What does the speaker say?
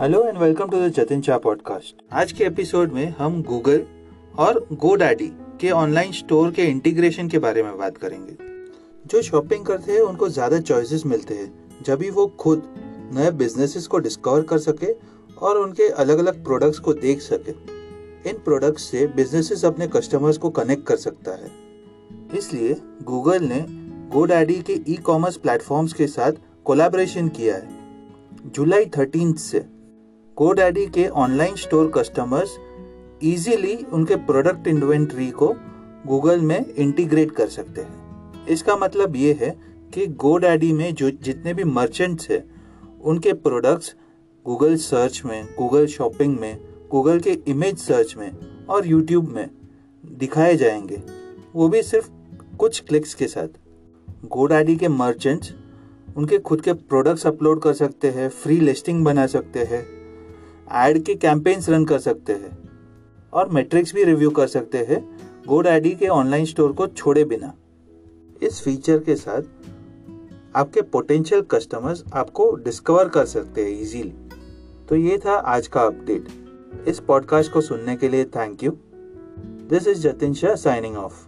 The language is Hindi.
Hello and welcome to the Jatin Shah podcast आज के एपिसोड में हम गूगल और गो डैडी के ऑनलाइन स्टोर के इंटीग्रेशन के बारे में बात करेंगे। जो शॉपिंग करते हैं, उनको ज़्यादा चॉइसेस मिलते हैं, जब भी वो खुद नए बिजनेसेस को डिस्कवर कर सके और उनके अलग अलग प्रोडक्ट्स को देख सके। इन प्रोडक्ट्स से बिजनेसेस अपने कस्टमर्स को कनेक्ट कर सकता है। इसलिए गूगल ने गो डैडी के ई कॉमर्स प्लेटफॉर्म्स के साथ कोलैबोरेशन किया है। जुलाई थर्टीन से। गो डैडी के ऑनलाइन स्टोर कस्टमर्स इजीली उनके प्रोडक्ट इन्वेंट्री को गूगल में इंटीग्रेट कर सकते हैं। इसका मतलब ये है कि गो डैडी में जो जितने भी मर्चेंट्स हैं, उनके प्रोडक्ट्स गूगल सर्च में गूगल शॉपिंग में गूगल के इमेज सर्च में और यूट्यूब में दिखाए जाएँगे। वो भी सिर्फ़ कुछ क्लिक्स के साथ। गोडैडी के मर्चेंट्स उनके खुद के प्रोडक्ट्स अपलोड कर सकते हैं फ्री लिस्टिंग बना सकते हैं। एड के कैंपेन्स रन कर सकते हैं। और मेट्रिक्स भी रिव्यू कर सकते हैं गोडैडी के ऑनलाइन स्टोर को छोड़े बिना। इस फीचर के साथ आपके पोटेंशियल कस्टमर्स आपको डिस्कवर कर सकते हैं इजीली तो ये था आज का अपडेट इस पॉडकास्ट को सुनने के लिए thank you this is Jatin Shah signing off